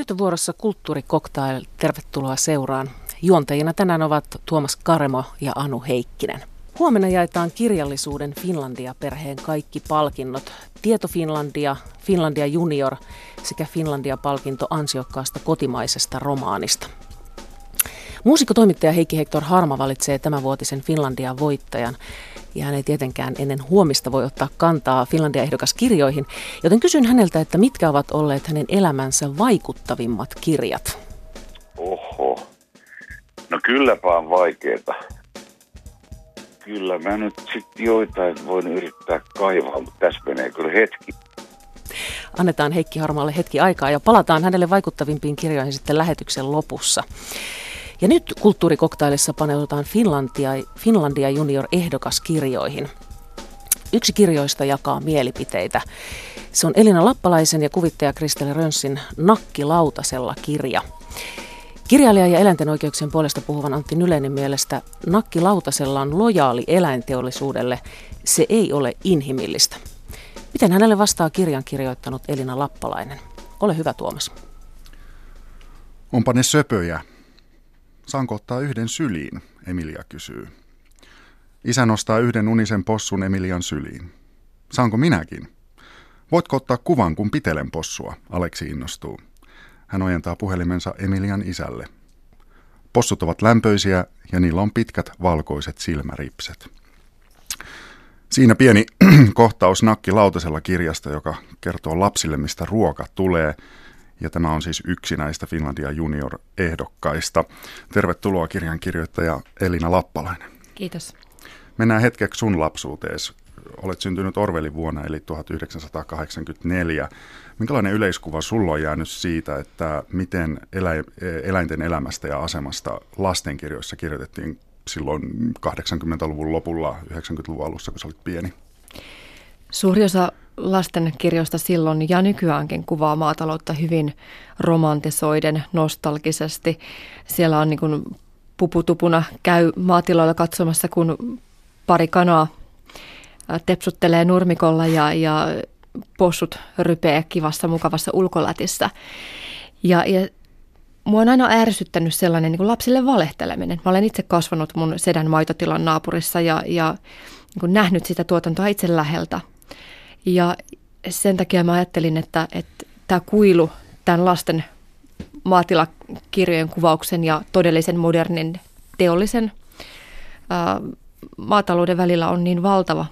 Nyt on vuorossa kulttuurikoktail. Tervetuloa seuraan. Juontajina tänään ovat Tuomas Karemo ja Anu Heikkinen. Huomenna jaetaan kirjallisuuden Finlandia-perheen kaikki palkinnot. Tieto Finlandia, Finlandia Junior sekä Finlandia-palkinto ansiokkaasta kotimaisesta romaanista. Muusikkotoimittaja Heikki Hektor Harma valitsee tämänvuotisen Finlandia voittajan ja hän ei tietenkään ennen huomista voi ottaa kantaa Finlandia-ehdokaskirjoihin, joten kysyn häneltä, että mitkä ovat olleet hänen elämänsä vaikuttavimmat kirjat? Oho, no kylläpä on vaikeeta. Kyllä mä nyt sitten joitain voin yrittää kaivaa, mutta tässä menee kyllä hetki. Annetaan Heikki Harmalle hetki aikaa ja palataan hänelle vaikuttavimpiin kirjoihin sitten lähetyksen lopussa. Ja nyt kulttuurikoktailissa paneudutaan Finlandia, Finlandia Junior ehdokaskirjoihin. Yksi kirjoista jakaa mielipiteitä. Se on Elina Lappalaisen ja kuvittaja Kristelle Rönssin Nakki lautasella kirja. Kirjailija ja eläinten oikeuksien puolesta puhuvan Antti Nylenin mielestä Nakki lautasella on lojaali eläinteollisuudelle. Se ei ole inhimillistä. Miten hänelle vastaa kirjan kirjoittanut Elina Lappalainen? Ole hyvä Tuomas. Onpa ne söpöjä, Saanko ottaa yhden syliin, Emilia kysyy. Isä nostaa yhden unisen possun Emilian syliin. Saanko minäkin? Voitko ottaa kuvan, kun pitelen possua? Aleksi innostuu. Hän ojentaa puhelimensa Emilian isälle. Possut ovat lämpöisiä ja niillä on pitkät valkoiset silmäripset. Siinä pieni kohtaus Nakki Lautasella kirjasta, joka kertoo lapsille, mistä ruoka tulee – ja tämä on siis yksi näistä Finlandia Junior-ehdokkaista. Tervetuloa kirjan kirjoittaja Elina Lappalainen. Kiitos. Mennään hetkeksi sun lapsuutees. Olet syntynyt Orvelin vuonna eli 1984. Minkälainen yleiskuva sulla on jäänyt siitä, että miten elä, eläinten elämästä ja asemasta lastenkirjoissa kirjoitettiin silloin 80-luvun lopulla, 90-luvun alussa, kun sä olit pieni? Suuri osa lastenkirjoista silloin ja nykyäänkin kuvaa maataloutta hyvin romantisoiden, nostalgisesti. Siellä on niin kuin puputupuna käy maatiloilla katsomassa, kun pari kanaa tepsuttelee nurmikolla ja, ja possut rypee kivassa mukavassa ulkolätissä. Ja, ja mua on aina ärsyttänyt sellainen niin kuin lapsille valehteleminen. Mä olen itse kasvanut mun sedän maitotilan naapurissa ja, ja niin kuin nähnyt sitä tuotantoa itse läheltä. Ja sen takia mä ajattelin, että, että tämä kuilu tämän lasten maatilakirjojen kuvauksen ja todellisen modernin teollisen ää, maatalouden välillä on niin valtava.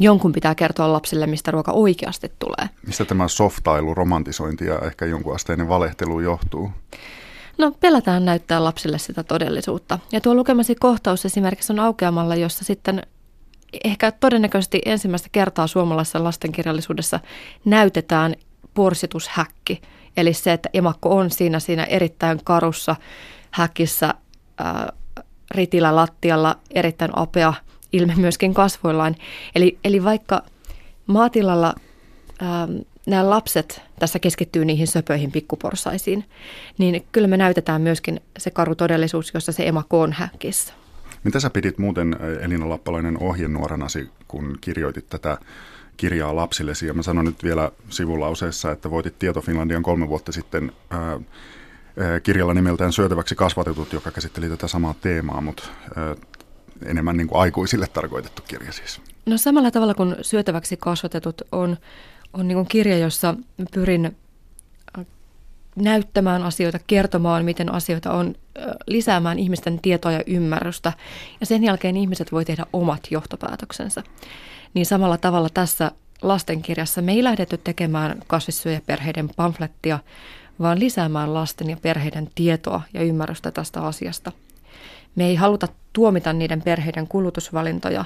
Jonkun pitää kertoa lapsille, mistä ruoka oikeasti tulee. Mistä tämä softailu, romantisointi ja ehkä jonkun asteinen valehtelu johtuu? No pelätään näyttää lapsille sitä todellisuutta. Ja tuo lukemasi kohtaus esimerkiksi on aukeamalla, jossa sitten ehkä todennäköisesti ensimmäistä kertaa suomalaisessa lastenkirjallisuudessa näytetään porsitushäkki. Eli se, että emakko on siinä, siinä erittäin karussa häkissä ää, ritillä lattialla, erittäin apea ilme myöskin kasvoillaan. Eli, eli vaikka maatilalla ää, nämä lapset tässä keskittyy niihin söpöihin pikkuporsaisiin, niin kyllä me näytetään myöskin se karu todellisuus, jossa se emakko on häkissä. Mitä sä pidit muuten Elina Lappalainen ohjenuoranasi, kun kirjoitit tätä kirjaa lapsillesi? Ja mä sanon nyt vielä sivulauseessa, että voitit Tieto Finlandian kolme vuotta sitten ää, kirjalla nimeltään Syötäväksi kasvatetut, joka käsitteli tätä samaa teemaa, mutta ää, enemmän niin kuin aikuisille tarkoitettu kirja siis. No samalla tavalla kuin Syötäväksi kasvatetut on, on niin kuin kirja, jossa pyrin näyttämään asioita, kertomaan, miten asioita on, lisäämään ihmisten tietoa ja ymmärrystä. Ja sen jälkeen ihmiset voi tehdä omat johtopäätöksensä. Niin samalla tavalla tässä lastenkirjassa me ei lähdetty tekemään kasvissyöjäperheiden pamflettia, vaan lisäämään lasten ja perheiden tietoa ja ymmärrystä tästä asiasta. Me ei haluta tuomita niiden perheiden kulutusvalintoja,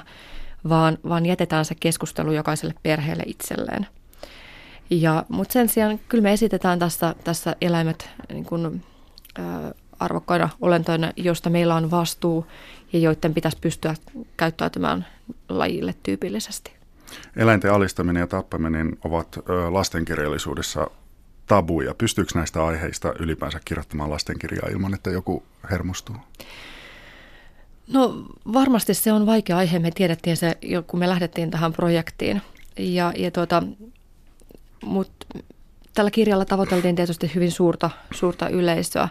vaan, vaan jätetään se keskustelu jokaiselle perheelle itselleen. Ja, mutta sen sijaan kyllä me esitetään tässä, tässä eläimet niin kuin, ä, arvokkaina olentoina, joista meillä on vastuu ja joiden pitäisi pystyä käyttäytymään lajille tyypillisesti. Eläinten alistaminen ja tappaminen ovat lastenkirjallisuudessa tabuja. Pystyykö näistä aiheista ylipäänsä kirjoittamaan lastenkirjaa ilman, että joku hermostuu? No varmasti se on vaikea aihe. Me tiedettiin se, kun me lähdettiin tähän projektiin. Ja, ja tuota, mutta tällä kirjalla tavoiteltiin tietysti hyvin suurta, suurta yleisöä.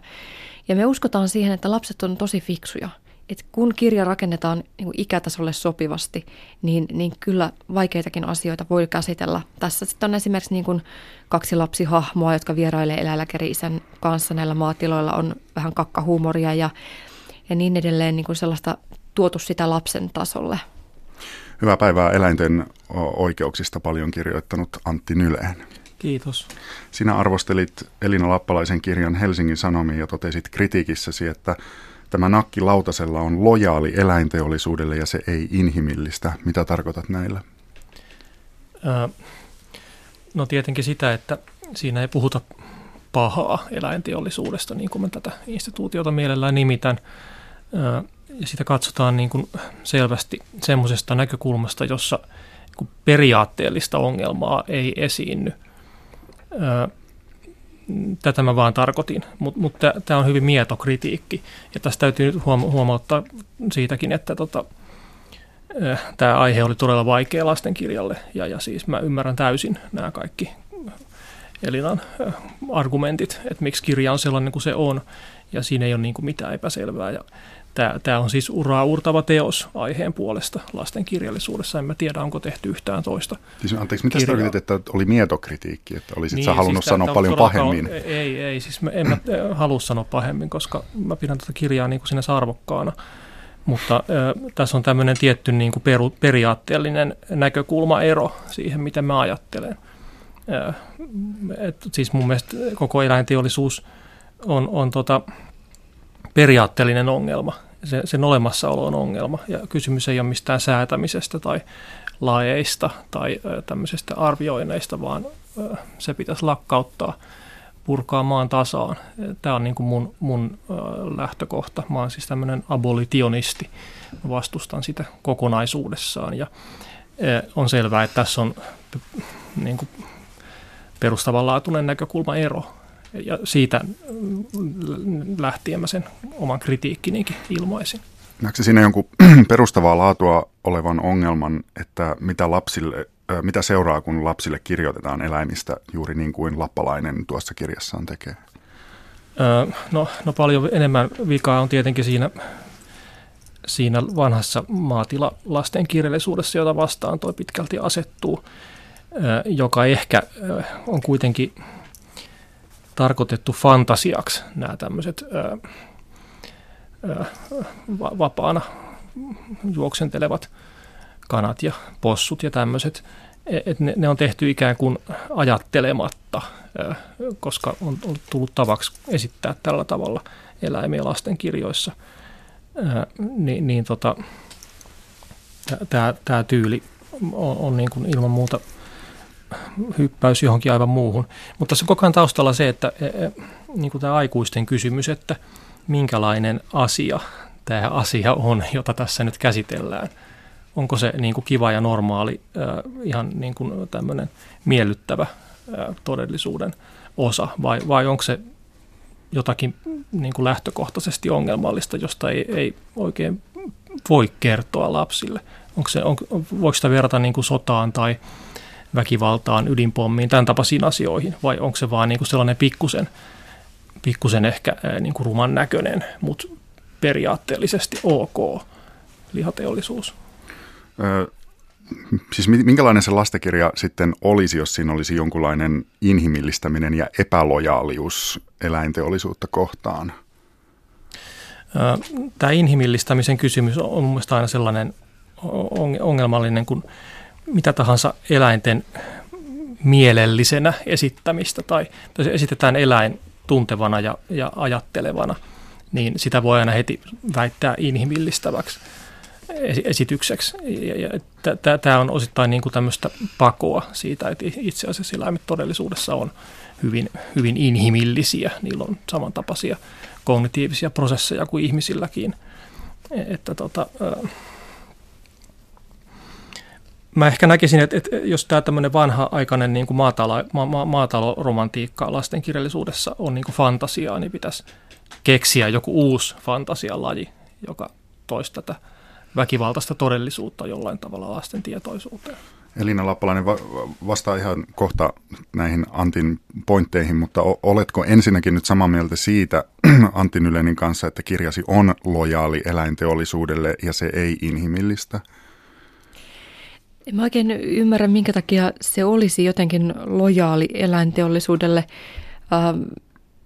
Ja me uskotaan siihen, että lapset on tosi fiksuja. Et kun kirja rakennetaan niin ikätasolle sopivasti, niin, niin kyllä vaikeitakin asioita voi käsitellä. Tässä sitten on esimerkiksi niin kuin kaksi lapsihahmoa, jotka vierailee eläinlääkäri-isän kanssa näillä maatiloilla, on vähän kakkahuumoria ja, ja niin edelleen niin kuin sellaista tuotu sitä lapsen tasolle. Hyvää päivää eläinten oikeuksista paljon kirjoittanut Antti Nyleen. Kiitos. Sinä arvostelit Elina Lappalaisen kirjan Helsingin Sanomiin ja totesit kritiikissäsi, että tämä nakki lautasella on lojaali eläinteollisuudelle ja se ei inhimillistä. Mitä tarkoitat näillä? no tietenkin sitä, että siinä ei puhuta pahaa eläinteollisuudesta, niin kuin mä tätä instituutiota mielellään nimitän. Ja sitä katsotaan niin kuin selvästi semmoisesta näkökulmasta, jossa periaatteellista ongelmaa ei esiinny – tätä mä vaan tarkoitin, mutta mut tämä on hyvin mieto kritiikki. Ja tässä täytyy nyt huoma- huomauttaa siitäkin, että tota, tämä aihe oli todella vaikea lastenkirjalle, ja, ja siis mä ymmärrän täysin nämä kaikki Elinan argumentit, että miksi kirja on sellainen kuin se on, ja siinä ei ole niin kuin mitään epäselvää. Ja Tämä, on siis uraa urtava teos aiheen puolesta lasten kirjallisuudessa. En mä tiedä, onko tehty yhtään toista. Siis, anteeksi, mitä tarkoitit, että oli mietokritiikki, että olisit niin, sä halunnut siis sanoa paljon pahemmin? Ei, ei, siis mä, en mä halua sanoa pahemmin, koska mä pidän tätä kirjaa niin kuin sinä arvokkaana. Mutta äh, tässä on tämmöinen tietty niin kuin peru, periaatteellinen näkökulmaero siihen, miten mä ajattelen. Äh, et, siis mun mielestä koko eläinteollisuus on, on tota, periaatteellinen ongelma se, sen olemassaolo on ongelma. Ja kysymys ei ole mistään säätämisestä tai laeista tai tämmöisestä arvioineista, vaan se pitäisi lakkauttaa, purkaa maan tasaan. Tämä on niin kuin mun, mun lähtökohta. Mä oon siis tämmöinen abolitionisti. Mä vastustan sitä kokonaisuudessaan ja on selvää, että tässä on niin kuin perustavanlaatuinen näkökulmaero ja siitä lähtien mä sen oman kritiikkinikin ilmaisin. Näetkö siinä jonkun perustavaa laatua olevan ongelman, että mitä, lapsille, mitä seuraa, kun lapsille kirjoitetaan eläimistä juuri niin kuin Lappalainen tuossa kirjassaan tekee? no, no paljon enemmän vikaa on tietenkin siinä, siinä vanhassa maatila lasten kirjallisuudessa, jota vastaan toi pitkälti asettuu, joka ehkä on kuitenkin tarkoitettu fantasiaksi nämä tämmöiset ää, ää, vapaana juoksentelevat kanat ja possut ja tämmöiset. E, et ne, ne on tehty ikään kuin ajattelematta, koska on, tullut tavaksi esittää tällä tavalla eläimiä lasten kirjoissa. Niin, niin tota, tämä tyyli on, on niin kuin ilman muuta – hyppäys johonkin aivan muuhun. Mutta se koko ajan taustalla se, että e, e, niin kuin tämä aikuisten kysymys, että minkälainen asia tämä asia on, jota tässä nyt käsitellään. Onko se niin kuin kiva ja normaali, ihan niin kuin tämmöinen miellyttävä todellisuuden osa, vai, vai onko se jotakin niin kuin lähtökohtaisesti ongelmallista, josta ei, ei oikein voi kertoa lapsille? Onko se, on, voiko sitä verrata niin kuin sotaan tai väkivaltaan, ydinpommiin, tämän tapaisiin asioihin, vai onko se vaan niin kuin sellainen pikkusen, pikkusen ehkä niin kuin ruman näköinen, mutta periaatteellisesti ok lihateollisuus? Ö, siis minkälainen se lastekirja sitten olisi, jos siinä olisi jonkunlainen inhimillistäminen ja epälojaalius eläinteollisuutta kohtaan? Tämä inhimillistämisen kysymys on mielestäni aina sellainen ongelmallinen, kun mitä tahansa eläinten mielellisenä esittämistä tai jos esitetään eläin tuntevana ja, ja ajattelevana, niin sitä voi aina heti väittää inhimillistäväksi esitykseksi. Tämä on osittain niin kuin tämmöistä pakoa siitä, että itse asiassa eläimet todellisuudessa on hyvin, hyvin inhimillisiä. Niillä on samantapaisia kognitiivisia prosesseja kuin ihmisilläkin. Että tota, Mä ehkä näkisin, että, että jos tämä tämmöinen vanha-aikainen niin kuin maatalo, ma, ma, maataloromantiikka lastenkirjallisuudessa on niin kuin fantasiaa, niin pitäisi keksiä joku uusi fantasialaji, joka toisi tätä väkivaltaista todellisuutta jollain tavalla lasten tietoisuuteen. Elina Lappalainen va- vastaa ihan kohta näihin Antin pointteihin, mutta oletko ensinnäkin nyt samaa mieltä siitä Antti Nylenin kanssa, että kirjasi on lojaali eläinteollisuudelle ja se ei inhimillistä? En mä oikein ymmärrä, minkä takia se olisi jotenkin lojaali eläinteollisuudelle. Ähm,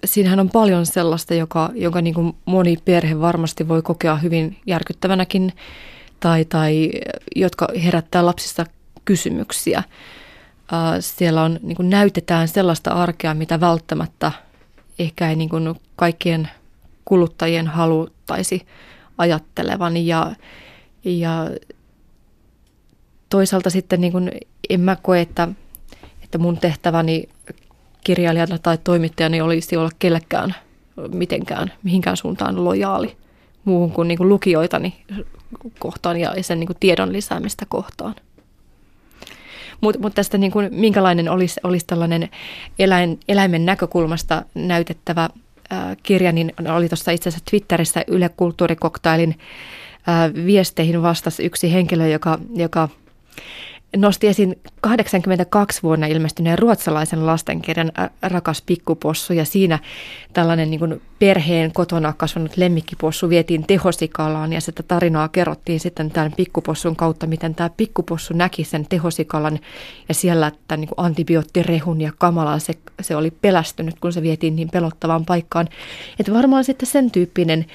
siinähän on paljon sellaista, joka, jonka niin kuin moni perhe varmasti voi kokea hyvin järkyttävänäkin tai, tai jotka herättää lapsissa kysymyksiä. Äh, siellä on, niin kuin näytetään sellaista arkea, mitä välttämättä ehkä ei niin kuin kaikkien kuluttajien haluttaisi ajattelevan ja, ja toisaalta sitten niin kuin en mä koe, että, että mun tehtäväni kirjailijana tai toimittajani olisi olla kellekään mitenkään, mihinkään suuntaan lojaali muuhun kuin, niin kuin lukijoitani kohtaan ja sen niin kuin tiedon lisäämistä kohtaan. Mutta mut tästä niin kuin, minkälainen olisi, olisi tällainen eläin, eläimen näkökulmasta näytettävä ää, kirja, niin oli tuossa itse asiassa Twitterissä Yle Kulttuurikoktailin ää, viesteihin vastasi yksi henkilö, joka, joka nosti esiin 82 vuonna ilmestyneen ruotsalaisen lastenkirjan Rakas pikkupossu. Ja siinä tällainen niin kuin perheen kotona kasvanut lemmikkipossu vietiin tehosikalaan. Ja sitä tarinaa kerrottiin sitten tämän pikkupossun kautta, miten tämä pikkupossu näki sen tehosikalan. Ja siellä tämän niin kuin antibioottirehun ja kamalaa se, se oli pelästynyt, kun se vietiin niin pelottavaan paikkaan. Että varmaan sitten sen tyyppinen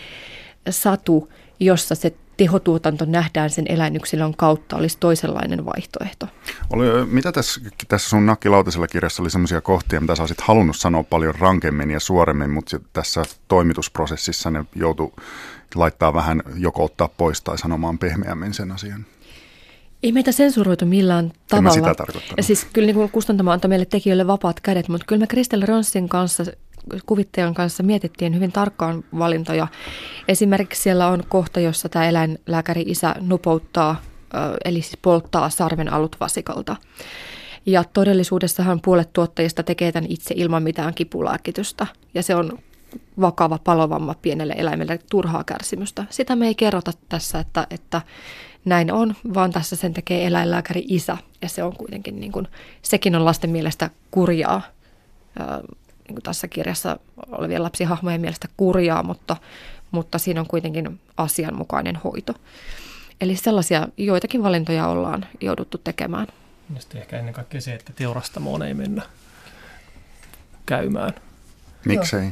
satu, jossa se tehotuotanto nähdään sen eläinyksilön kautta, olisi toisenlainen vaihtoehto. Oli, mitä tässä, tässä sun nakkilautasella kirjassa oli sellaisia kohtia, mitä sä olisit halunnut sanoa paljon rankemmin ja suoremmin, mutta tässä toimitusprosessissa ne joutu laittaa vähän joko ottaa pois tai sanomaan pehmeämmin sen asian? Ei meitä sensuroitu millään tavalla. En mä sitä ja siis kyllä niin kustantama antoi meille tekijöille vapaat kädet, mutta kyllä me Kristel Ronssin kanssa kuvittajan kanssa mietittiin hyvin tarkkaan valintoja. Esimerkiksi siellä on kohta, jossa tämä eläinlääkäri isä nupouttaa, eli siis polttaa sarven alut vasikalta. Ja todellisuudessahan puolet tuottajista tekee tämän itse ilman mitään kipulääkitystä. Ja se on vakava palovamma pienelle eläimelle turhaa kärsimystä. Sitä me ei kerrota tässä, että, että näin on, vaan tässä sen tekee eläinlääkäri isä. Ja se on kuitenkin, niin kuin, sekin on lasten mielestä kurjaa niin kuin tässä kirjassa olevien lapsihahmojen mielestä kurjaa, mutta, mutta siinä on kuitenkin asianmukainen hoito. Eli sellaisia joitakin valintoja ollaan jouduttu tekemään. Ja sitten ehkä ennen kaikkea se, että teurastamoon ei mennä käymään. Miksei?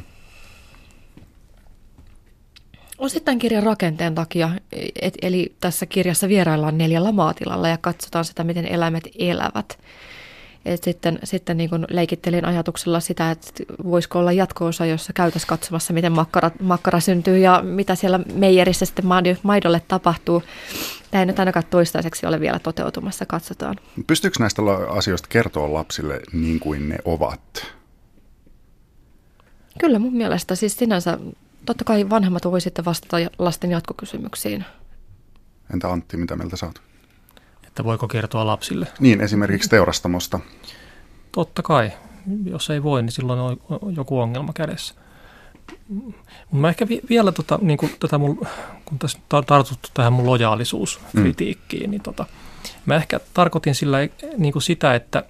Osittain kirjan rakenteen takia, et, eli tässä kirjassa vieraillaan neljällä maatilalla ja katsotaan sitä, miten eläimet elävät. Et sitten sitten niin leikittelin ajatuksella sitä, että voisiko olla jatko-osa, jossa käytäisiin katsomassa, miten makkara, makkara syntyy ja mitä siellä meijerissä sitten maidolle tapahtuu. Tämä ei nyt ainakaan toistaiseksi ole vielä toteutumassa, katsotaan. Pystyykö näistä asioista kertoa lapsille niin kuin ne ovat? Kyllä mun mielestä. Siis sinänsä totta kai vanhemmat voi sitten vastata lasten jatkokysymyksiin. Entä Antti, mitä mieltä saat? Että voiko kertoa lapsille. Niin, esimerkiksi teurastamosta. Totta kai. Jos ei voi, niin silloin on joku ongelma kädessä. Mä ehkä vi- vielä, tota, niin kun, tota mun, kun tässä tartuttu tähän mun lojaalisuuskritiikkiin, mm. niin tota, mä ehkä tarkoitin sillä niin kuin sitä, että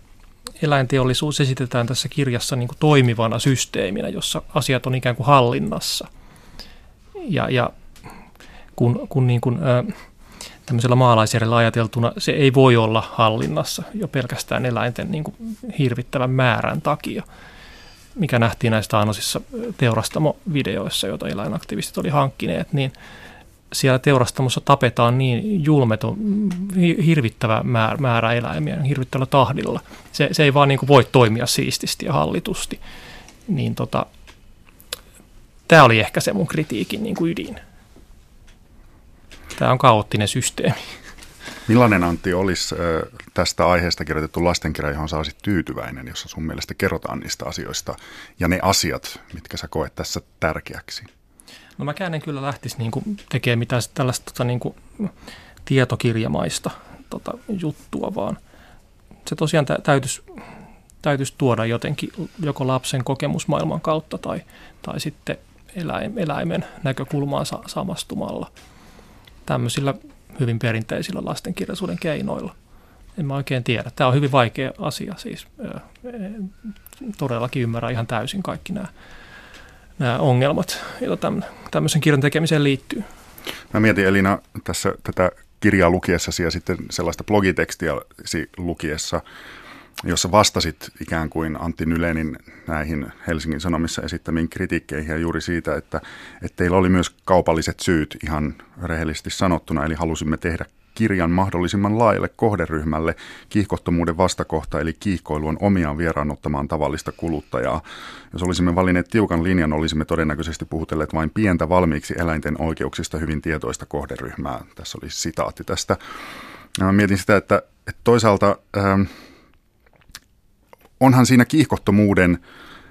eläinteollisuus esitetään tässä kirjassa niin kuin toimivana systeeminä, jossa asiat on ikään kuin hallinnassa. Ja, ja kun, kun niin kuin, äh, tämmöisellä maalaisjärjellä ajateltuna se ei voi olla hallinnassa jo pelkästään eläinten niin kuin hirvittävän määrän takia, mikä nähtiin näistä annosissa teurastamovideoissa, joita eläinaktivistit oli hankkineet, niin siellä teurastamossa tapetaan niin julmeton, hirvittävä määrä, määrä eläimiä, hirvittävällä tahdilla. Se, se ei vaan niin kuin voi toimia siististi ja hallitusti. Niin tota, tämä oli ehkä se mun kritiikin niin kuin ydin. Tämä on kaoottinen systeemi. Millainen Antti olisi tästä aiheesta kirjoitettu lastenkirja, johon sä olisit tyytyväinen, jossa sun mielestä kerrotaan niistä asioista ja ne asiat, mitkä sä koet tässä tärkeäksi? No mä en kyllä lähtisi niin kuin tekemään mitään tällaista tota, niin kuin tietokirjamaista tota, juttua, vaan se tosiaan täytyisi, täytyisi tuoda jotenkin joko lapsen kokemusmaailman kautta tai, tai sitten eläimen näkökulmaan samastumalla – tämmöisillä hyvin perinteisillä lastenkirjallisuuden keinoilla. En mä oikein tiedä. Tämä on hyvin vaikea asia siis. Todellakin ymmärrän ihan täysin kaikki nämä, nämä ongelmat, joita tämmöisen kirjan tekemiseen liittyy. Mä mietin Elina tässä tätä kirjaa lukiessasi ja sitten sellaista blogitekstiä lukiessa, jossa vastasit ikään kuin Antti Nylenin näihin Helsingin Sanomissa esittämiin kritiikkeihin ja juuri siitä, että, että teillä oli myös kaupalliset syyt ihan rehellisesti sanottuna, eli halusimme tehdä kirjan mahdollisimman laajalle kohderyhmälle kiihkottomuuden vastakohta, eli kiihkoilu on omiaan vieraannuttamaan tavallista kuluttajaa. Jos olisimme valinneet tiukan linjan, olisimme todennäköisesti puhutelleet vain pientä valmiiksi eläinten oikeuksista hyvin tietoista kohderyhmää. Tässä oli sitaatti tästä. Mietin sitä, että, että toisaalta ähm, onhan siinä kiihkottomuuden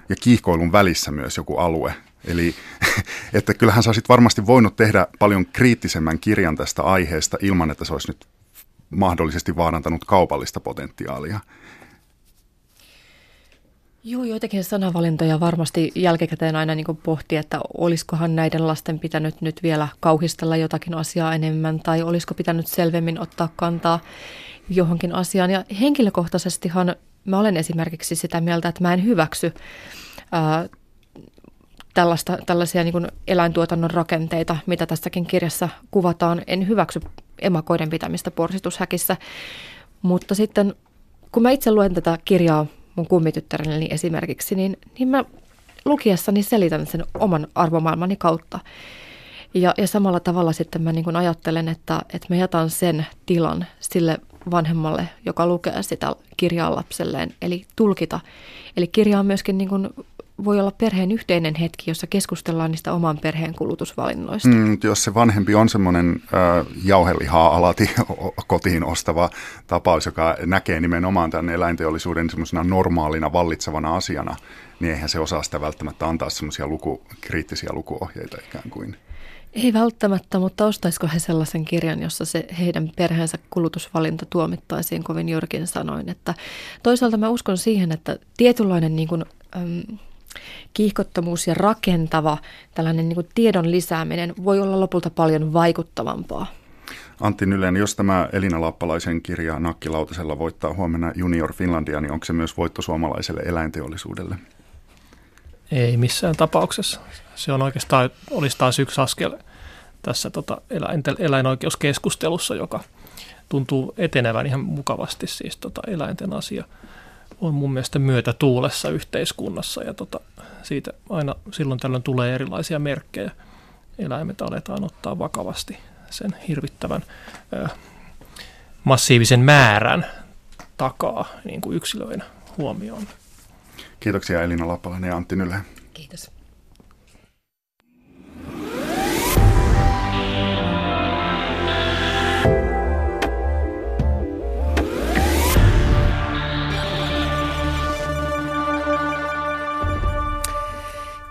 ja kiihkoilun välissä myös joku alue. Eli että kyllähän sä olisit varmasti voinut tehdä paljon kriittisemmän kirjan tästä aiheesta ilman, että se olisi nyt mahdollisesti vaarantanut kaupallista potentiaalia. Joo, joitakin sanavalintoja varmasti jälkikäteen aina niin pohtii, että olisikohan näiden lasten pitänyt nyt vielä kauhistella jotakin asiaa enemmän tai olisiko pitänyt selvemmin ottaa kantaa johonkin asiaan. Ja henkilökohtaisestihan mä olen esimerkiksi sitä mieltä, että mä en hyväksy ää, tällaista, tällaisia niin kuin eläintuotannon rakenteita, mitä tässäkin kirjassa kuvataan. En hyväksy emakoiden pitämistä porsitushäkissä, mutta sitten kun mä itse luen tätä kirjaa mun kummityttärelleni esimerkiksi, niin, niin mä lukiessani selitän sen oman arvomaailmani kautta. Ja, ja samalla tavalla sitten mä niin kuin ajattelen, että, että mä jätän sen tilan sille vanhemmalle, joka lukee sitä kirjaa lapselleen, eli tulkita. Eli kirja on myöskin niin kuin voi olla perheen yhteinen hetki, jossa keskustellaan niistä oman perheen kulutusvalinnoista. Mm, jos se vanhempi on semmoinen äh, jauhelihaa alati kotiin ostava tapaus, joka näkee nimenomaan tämän eläinteollisuuden semmoisena normaalina vallitsevana asiana, niin eihän se osaa sitä välttämättä antaa semmoisia luku, kriittisiä lukuohjeita ikään kuin. Ei välttämättä, mutta ostaisiko he sellaisen kirjan, jossa se heidän perheensä kulutusvalinta tuomittaisiin kovin jyrkin sanoin. Että toisaalta mä uskon siihen, että tietynlainen niin kuin, äm, kiihkottomuus ja rakentava tällainen niin kuin tiedon lisääminen voi olla lopulta paljon vaikuttavampaa. Antti Nylen, jos tämä Elina Lappalaisen kirja Nakkilautasella voittaa huomenna Junior Finlandia, niin onko se myös voitto suomalaiselle eläinteollisuudelle? Ei missään tapauksessa. Se on oikeastaan, olisi taas yksi askel tässä tota eläinten, eläinoikeuskeskustelussa, joka tuntuu etenevän ihan mukavasti, siis tota eläinten asia on mun mielestä myötä tuulessa yhteiskunnassa ja tota, siitä aina silloin tällöin tulee erilaisia merkkejä. Eläimet aletaan ottaa vakavasti sen hirvittävän ö, massiivisen määrän takaa niin kuin yksilöinä huomioon. Kiitoksia Elina Lappalainen ja Antti Nylä. Kiitos.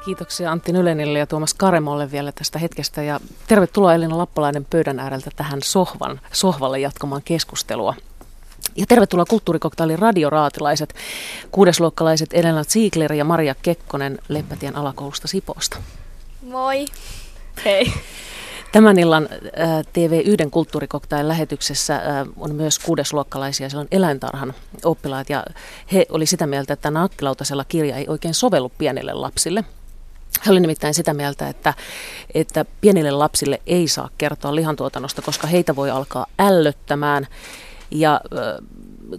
Kiitoksia Antti Nylenille ja Tuomas Karemolle vielä tästä hetkestä ja tervetuloa Elina Lappalainen pöydän ääreltä tähän sohvan, sohvalle jatkamaan keskustelua. Ja tervetuloa kulttuurikoktailin radioraatilaiset, kuudesluokkalaiset Elena Ziegler ja Maria Kekkonen Leppätien alakoulusta Sipoosta. Moi. Hei. Tämän illan äh, TV1 kulttuurikoktailin lähetyksessä äh, on myös kuudesluokkalaisia, siellä on eläintarhan oppilaat ja he oli sitä mieltä, että nakkilautasella kirja ei oikein sovellu pienille lapsille. He oli nimittäin sitä mieltä, että, että pienille lapsille ei saa kertoa lihantuotannosta, koska heitä voi alkaa ällöttämään ja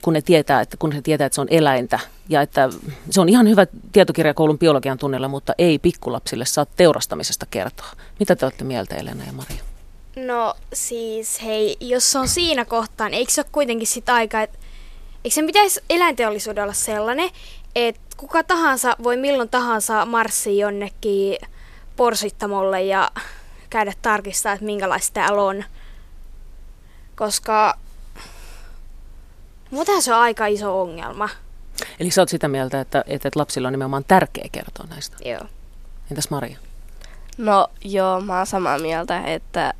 kun ne tietää, että kun he tietää, että se on eläintä ja että se on ihan hyvä tietokirja koulun biologian tunnilla, mutta ei pikkulapsille saa teurastamisesta kertoa. Mitä te olette mieltä Elena ja Maria? No siis hei, jos se on siinä kohtaan, eikö se ole kuitenkin sitä aikaa, että eikö se pitäisi eläinteollisuudella sellainen, että kuka tahansa voi milloin tahansa marssia jonnekin porsittamolle ja käydä tarkistaa, että minkälaista täällä on. Koska Mutta se on aika iso ongelma. Eli sä oot sitä mieltä, että, että lapsilla on nimenomaan tärkeä kertoa näistä? Joo. Entäs Maria? No joo, mä oon samaa mieltä, että,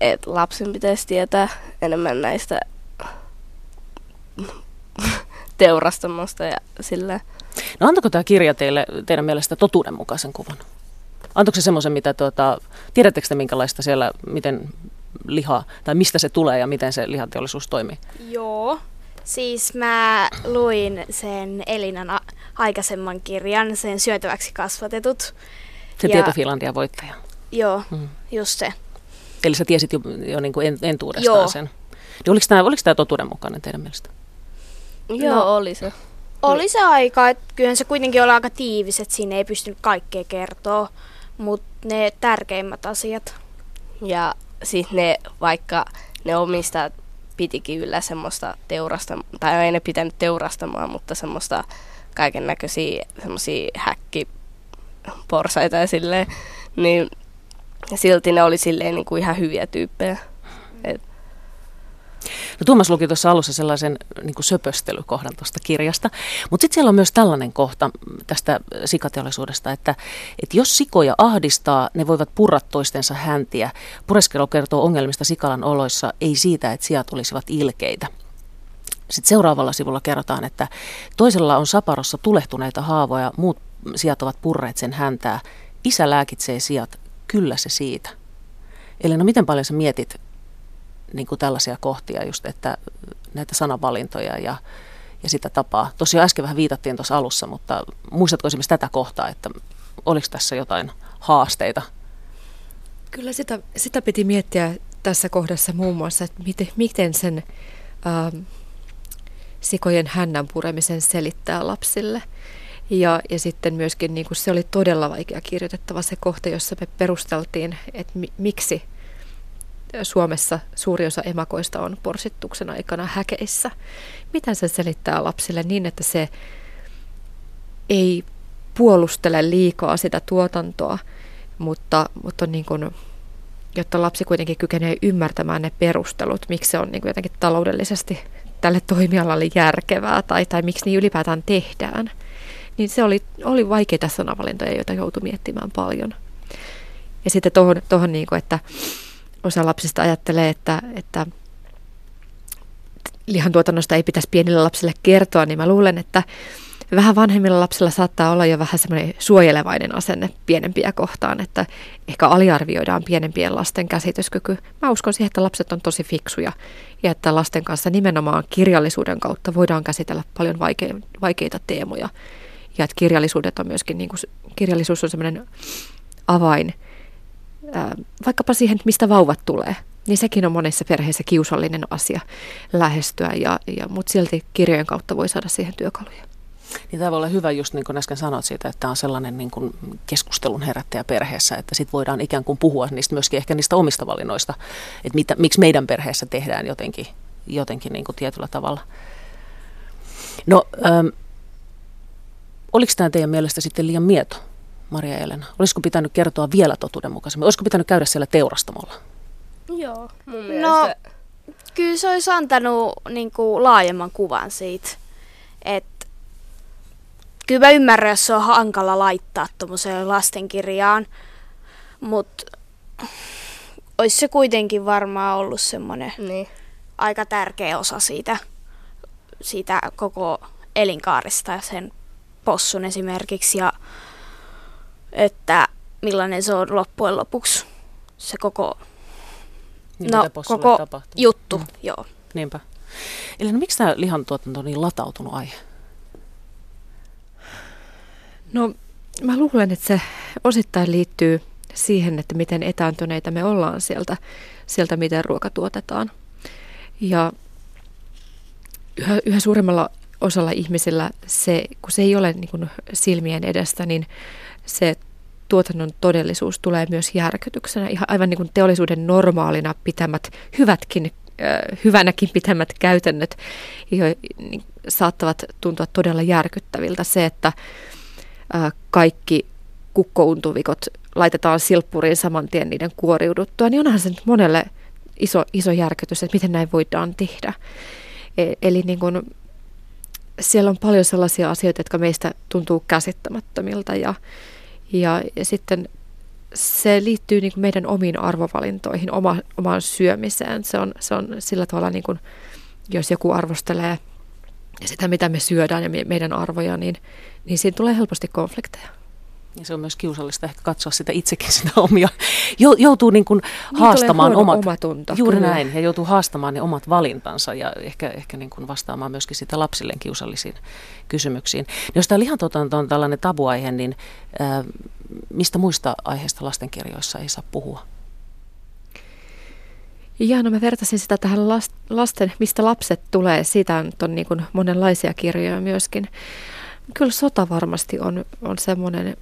että lapsen pitäisi tietää enemmän näistä teurastamosta ja sillä. No antako tämä kirja teille teidän mielestä totuudenmukaisen kuvan? Antoiko se semmoisen, mitä tuota, tiedättekö te minkälaista siellä, miten liha, tai mistä se tulee ja miten se lihateollisuus toimii? Joo. Siis mä luin sen Elinan a- aikaisemman kirjan, sen syötäväksi kasvatetut. Se Ja- Tieto Finlandia voittaja. Joo, Mm. just se. Eli sä tiesit jo, jo niin kuin en, entuudestaan Joo. sen. Niin oliko tämä, oliko tämä totuudenmukainen teidän mielestä? Joo, No. oli se. Oli se aika, että kyllähän se kuitenkin oli aika tiivis, että siinä ei pystynyt kaikkea kertoa, mutta ne tärkeimmät asiat. Ja sitten ne, vaikka ne omistajat pitikin yllä semmoista teurasta, tai ei ne pitänyt teurastamaan, mutta semmoista kaiken näköisiä semmoisia häkkiporsaita ja silleen, niin silti ne oli silleen niin kuin ihan hyviä tyyppejä. Et, No Tuomas luki tuossa alussa sellaisen niin söpöstelykohdan tuosta kirjasta, mutta sitten siellä on myös tällainen kohta tästä sikateollisuudesta, että, että jos sikoja ahdistaa, ne voivat purra toistensa häntiä. Pureskelu kertoo ongelmista sikalan oloissa, ei siitä, että sijat olisivat ilkeitä. Sitten seuraavalla sivulla kerrotaan, että toisella on saparossa tulehtuneita haavoja, muut sijat ovat purreet sen häntää. Isä lääkitsee sijat, kyllä se siitä. Eli no miten paljon sä mietit niin kuin tällaisia kohtia just, että näitä sanavalintoja ja, ja sitä tapaa. Tosiaan äsken vähän viitattiin tuossa alussa, mutta muistatko esimerkiksi tätä kohtaa, että oliko tässä jotain haasteita? Kyllä sitä, sitä piti miettiä tässä kohdassa muun muassa, että miten, miten sen ähm, sikojen hännän puremisen selittää lapsille. Ja, ja sitten myöskin niin kuin se oli todella vaikea kirjoitettava se kohta, jossa me perusteltiin, että mi, miksi Suomessa suuri osa emakoista on porsittuksen aikana häkeissä. Miten se selittää lapsille niin, että se ei puolustele liikaa sitä tuotantoa, mutta, mutta niin kuin, jotta lapsi kuitenkin kykenee ymmärtämään ne perustelut, miksi se on niin kuin jotenkin taloudellisesti tälle toimialalle järkevää tai, tai miksi niin ylipäätään tehdään. Niin se oli, oli vaikeita sanavalintoja, joita joutui miettimään paljon. Ja sitten tuohon, tuohon niin kuin, että osa lapsista ajattelee, että, että lihantuotannosta ei pitäisi pienille lapsille kertoa, niin mä luulen, että vähän vanhemmilla lapsilla saattaa olla jo vähän semmoinen suojelevainen asenne pienempiä kohtaan, että ehkä aliarvioidaan pienempien lasten käsityskyky. Mä uskon siihen, että lapset on tosi fiksuja ja että lasten kanssa nimenomaan kirjallisuuden kautta voidaan käsitellä paljon vaike- vaikeita teemoja. Ja että kirjallisuudet on myöskin, niin kuin, kirjallisuus on semmoinen avain vaikkapa siihen, mistä vauvat tulee. Niin sekin on monessa perheessä kiusallinen asia lähestyä, ja, ja, mutta silti kirjojen kautta voi saada siihen työkaluja. Niin tämä voi olla hyvä, just niin kuin äsken sanoit siitä, että tämä on sellainen niin kuin keskustelun herättäjä perheessä, että sitten voidaan ikään kuin puhua niistä myöskin ehkä niistä omista valinnoista, että mitä, miksi meidän perheessä tehdään jotenkin, jotenkin niin kuin tietyllä tavalla. No, ähm, oliko tämä teidän mielestä sitten liian mieto, Maria Elena? Olisiko pitänyt kertoa vielä totuudenmukaisemmin? Olisiko pitänyt käydä siellä teurastamolla? joo, mun No, mielestä. Kyllä se olisi antanut niin kuin, laajemman kuvan siitä. Että kyllä mä ymmärrän, jos se on hankala laittaa tuommoiseen lastenkirjaan, mutta olisi se kuitenkin varmaan ollut semmoinen Niin. aika tärkeä osa siitä, siitä koko elinkaarista ja sen possun esimerkiksi ja että millainen se on loppujen lopuksi se koko Niin, No, koko tapahtuu? juttu, Mm. mm. joo. Niinpä. Eli no, miksi tämä lihantuotanto on niin latautunut aihe? No mä luulen, että se osittain liittyy siihen, että miten etääntyneitä me ollaan sieltä, sieltä miten ruoka tuotetaan. Ja yhä, yhä suuremmalla osalla ihmisillä se, kun se ei ole niin kuin silmien edestä, niin se tuotannon todellisuus tulee myös järkytyksenä. Ihan aivan niin kuin teollisuuden normaalina pitämät hyvätkin, hyvänäkin pitämät käytännöt niin, saattavat tuntua todella järkyttäviltä. Se, että kaikki kukkountuvikot laitetaan silppuriin saman tien niiden kuoriuduttua, niin onhan se nyt monelle iso, iso järkytys, että miten näin voidaan tehdä. E- eli niin kuin, siellä on paljon sellaisia asioita, jotka meistä tuntuu käsittämättömiltä ja, ja, ja sitten se liittyy niin kuin meidän omiin arvovalintoihin, oma, omaan syömiseen. Se on, se on sillä tavalla, niin kuin, jos joku arvostelee sitä, mitä me syödään ja me, meidän arvoja, niin, niin siinä tulee helposti konflikteja. Ja se on myös kiusallista ehkä katsoa sitä itsekin sitä omia. Joutuu niin kuin niin haastamaan omat... Omatunto, juuri kyllä. näin. Ja joutuu haastamaan ne omat valintansa ja ehkä, ehkä niin kuin vastaamaan myöskin sitä lapsilleen kiusallisiin kysymyksiin. Niin jos tämä lihantuotanto on tällainen tabuaihe, niin ää, mistä muista aiheista lastenkirjoissa ei saa puhua? Ja no mä vertasin sitä tähän lasten, mistä lapset tulee. Siitä on niin kuin monenlaisia kirjoja myöskin. Kyllä sota varmasti on, on semmoinen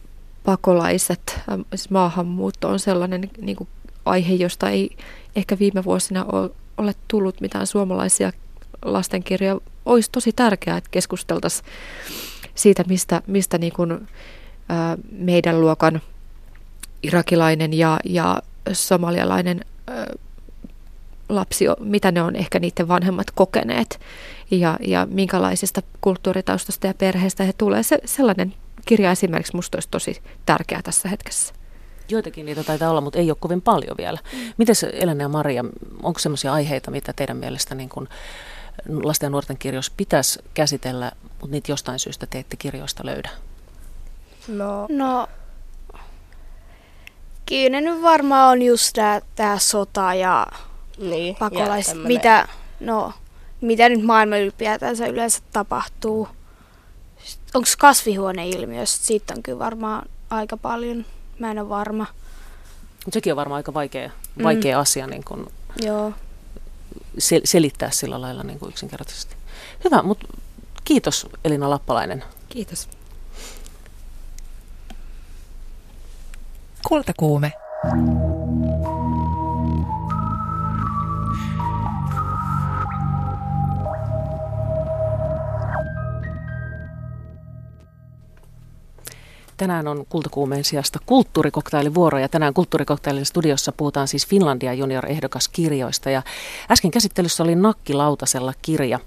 pakolaiset, siis maahanmuutto on sellainen niin kuin aihe, josta ei ehkä viime vuosina ole tullut mitään suomalaisia lastenkirjoja. Olisi tosi tärkeää, että keskusteltaisiin siitä, mistä, mistä niin kuin, meidän luokan irakilainen ja, ja somalialainen lapsi, mitä ne on ehkä niiden vanhemmat kokeneet ja, ja minkälaisesta kulttuuritaustasta ja perheestä he tulee. Se, sellainen kirja esimerkiksi minusta olisi tosi tärkeä tässä hetkessä. Joitakin niitä taitaa olla, mutta ei ole kovin paljon vielä. Miten Elena ja Maria, onko sellaisia aiheita, mitä teidän mielestä niin kun lasten ja nuorten kirjoissa pitäisi käsitellä, mutta niitä jostain syystä te ette kirjoista löydä? No, no kyllä nyt varmaan on just tämä sota ja niin, pakolaiset, mitä, no, mitä nyt maailman ylipäätänsä yleensä tapahtuu. Onko kasvihuoneilmiö, siitä on kyllä varmaan aika paljon, mä en ole varma. Sekin on varmaan aika vaikea, vaikea mm. asia niin kun Joo. Sel- selittää sillä lailla niin kuin yksinkertaisesti. Hyvä, mutta kiitos Elina Lappalainen. Kiitos. Kultakuume. Tänään on kultakuumeen sijasta kulttuurikoktailivuoro ja tänään kulttuurikoktailin studiossa puhutaan siis Finlandia junior-ehdokaskirjoista. Ja äsken käsittelyssä oli Nakkilautasella kirja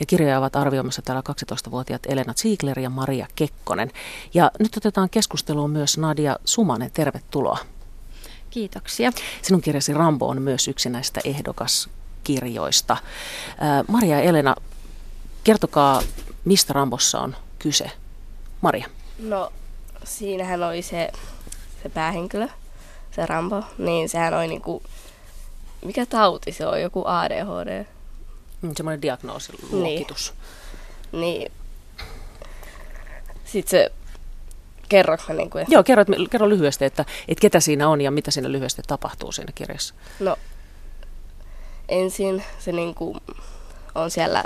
ja kirjoja ovat arvioimassa täällä 12-vuotiaat Elena Ziegler ja Maria Kekkonen. Ja nyt otetaan keskusteluun myös Nadia Sumanen, tervetuloa. Kiitoksia. Sinun kirjasi Rambo on myös yksi näistä ehdokaskirjoista. Maria ja Elena, kertokaa, mistä Rambossa on kyse. Maria. No siinähän oli se, se päähenkilö, se Rambo, niin sehän oli niinku, mikä tauti se on, joku ADHD. Mm, semmoinen diagnoosiluokitus. Niin. niin. Sitten se, kerrotko niin kuin, Joo, kerro, kerro lyhyesti, että, että ketä siinä on ja mitä siinä lyhyesti tapahtuu siinä kirjassa. No, ensin se niin kuin on siellä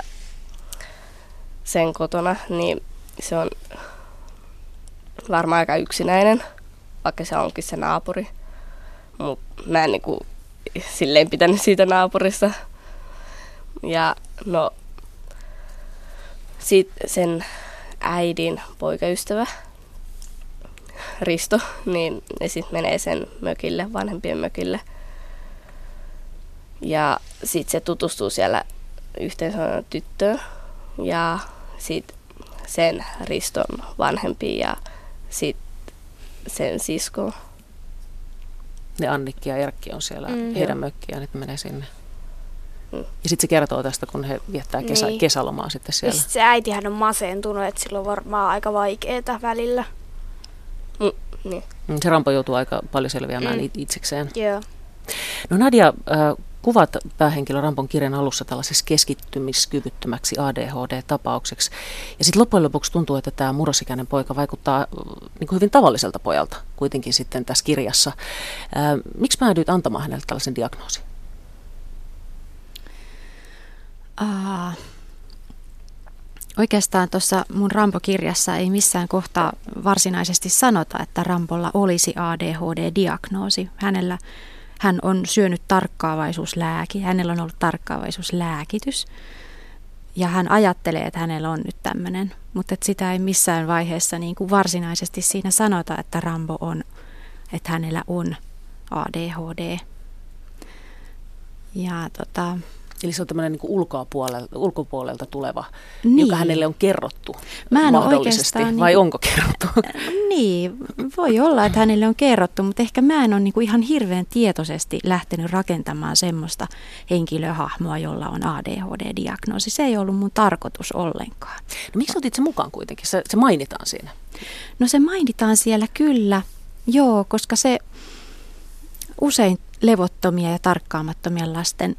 sen kotona, niin se on varmaan aika yksinäinen, vaikka se onkin se naapuri. Mutta mä en niinku silleen pitänyt siitä naapurista. Ja no, sit sen äidin poikaystävä, Risto, niin ne sitten menee sen mökille, vanhempien mökille. Ja sitten se tutustuu siellä yhteen tyttöön ja sitten sen Riston vanhempiin ja sitten sen sisko. Ne Annikki ja Erkki on siellä mm, heidän mökkiään, että menee sinne. Mm. Ja sitten se kertoo tästä, kun he viettää kesä, niin. kesälomaa sitten siellä. Ja sit se äitihän on masentunut, että sillä on varmaan aika vaikeaa välillä. Mm, niin. Mm, se Rampo joutuu aika paljon selviämään mm. itsekseen. Joo. No Nadia, äh, kuvat päähenkilö Rampon kirjan alussa tällaisessa keskittymiskyvyttömäksi ADHD-tapaukseksi. Ja sitten loppujen lopuksi tuntuu, että tämä murrosikäinen poika vaikuttaa niin kuin hyvin tavalliselta pojalta kuitenkin sitten tässä kirjassa. Ää, miksi päädyit antamaan hänelle tällaisen diagnoosin? Uh, oikeastaan tuossa mun Rampo-kirjassa ei missään kohtaa varsinaisesti sanota, että Rampolla olisi ADHD-diagnoosi. Hänellä hän on syönyt tarkkaavaisuuslääki, hänellä on ollut tarkkaavaisuuslääkitys ja hän ajattelee, että hänellä on nyt tämmöinen, mutta että sitä ei missään vaiheessa niin kuin varsinaisesti siinä sanota, että Rambo on, että hänellä on ADHD. Ja tota, Eli se on tämmöinen niin ulkopuolelta, ulkopuolelta tuleva, niin. joka hänelle on kerrottu Mä en mahdollisesti, vai niin kuin, onko kerrottu? Niin, voi olla, että hänelle on kerrottu, mutta ehkä mä en ole niin ihan hirveän tietoisesti lähtenyt rakentamaan semmoista henkilöhahmoa, jolla on ADHD-diagnoosi. Se ei ollut mun tarkoitus ollenkaan. No miksi otit se mukaan kuitenkin? Se, se mainitaan siinä. No se mainitaan siellä kyllä, joo, koska se usein levottomia ja tarkkaamattomia lasten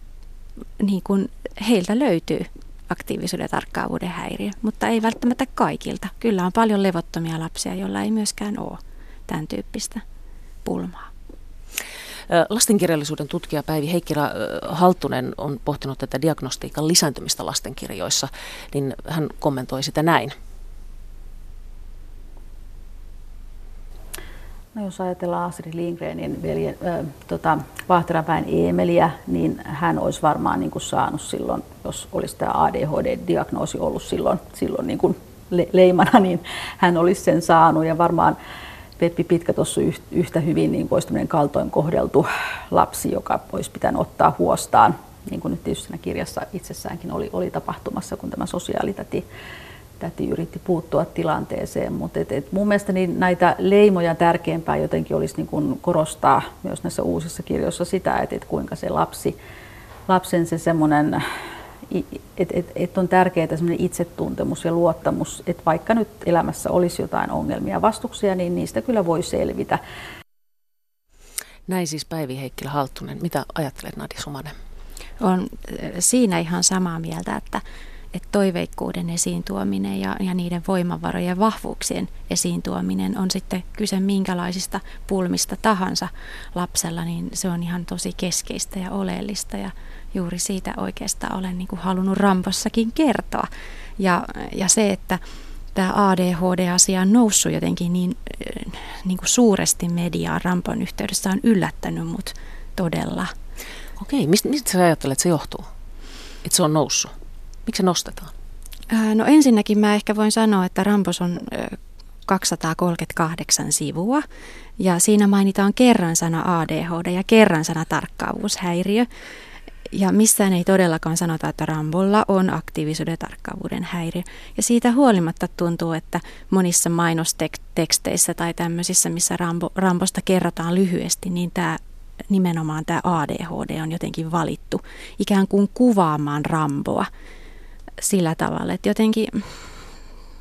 niin kuin heiltä löytyy aktiivisuuden tarkkaavuuden häiriö, mutta ei välttämättä kaikilta. Kyllä on paljon levottomia lapsia, joilla ei myöskään ole tämän tyyppistä pulmaa. Lastenkirjallisuuden tutkija Päivi Heikkilä Halttunen on pohtinut tätä diagnostiikan lisääntymistä lastenkirjoissa, niin hän kommentoi sitä näin. No jos ajatellaan Astrid Lindgrenin veljen, äh, tota, Vahterapäin Eemeliä, niin hän olisi varmaan niin kuin saanut silloin, jos olisi tämä ADHD-diagnoosi ollut silloin, silloin niin kuin le- leimana, niin hän olisi sen saanut. Ja varmaan Peppi Pitkä tuossa yhtä hyvin niin olisi kaltoin kohdeltu lapsi, joka olisi pitänyt ottaa huostaan, niin kuin nyt tietysti siinä kirjassa itsessäänkin oli, oli tapahtumassa, kun tämä sosiaalitäti täti yritti puuttua tilanteeseen, mutta et, et mun mielestä niin näitä leimoja tärkeämpää jotenkin olisi niin kuin korostaa myös näissä uusissa kirjoissa sitä, että, et kuinka se lapsi, lapsen se semmoinen, että et, et on tärkeää semmoinen itsetuntemus ja luottamus, että vaikka nyt elämässä olisi jotain ongelmia ja vastuksia, niin niistä kyllä voi selvitä. Näin siis Päivi Heikkilä Halttunen. Mitä ajattelet Nadi Sumanen? On siinä ihan samaa mieltä, että että toiveikkuuden esiin tuominen ja, ja niiden voimavarojen vahvuuksien esiin tuominen on sitten kyse minkälaisista pulmista tahansa lapsella, niin se on ihan tosi keskeistä ja oleellista ja juuri siitä oikeastaan olen niin kuin halunnut Rampossakin kertoa. Ja, ja se, että tämä ADHD-asia on noussut jotenkin niin, niin kuin suuresti mediaan Rampon yhteydessä on yllättänyt mut todella. Okei, mistä, mistä sä ajattelet, että se johtuu? Että se on noussut? Miksi se nostetaan? No ensinnäkin mä ehkä voin sanoa, että Rampos on 238 sivua ja siinä mainitaan kerran sana ADHD ja kerran sana tarkkaavuushäiriö. Ja missään ei todellakaan sanota, että Rambolla on aktiivisuuden ja tarkkaavuuden häiriö. Ja siitä huolimatta tuntuu, että monissa mainosteksteissä tai tämmöisissä, missä Rambo, Rambosta kerrotaan lyhyesti, niin tämä nimenomaan tämä ADHD on jotenkin valittu ikään kuin kuvaamaan Ramboa sillä tavalla, että jotenkin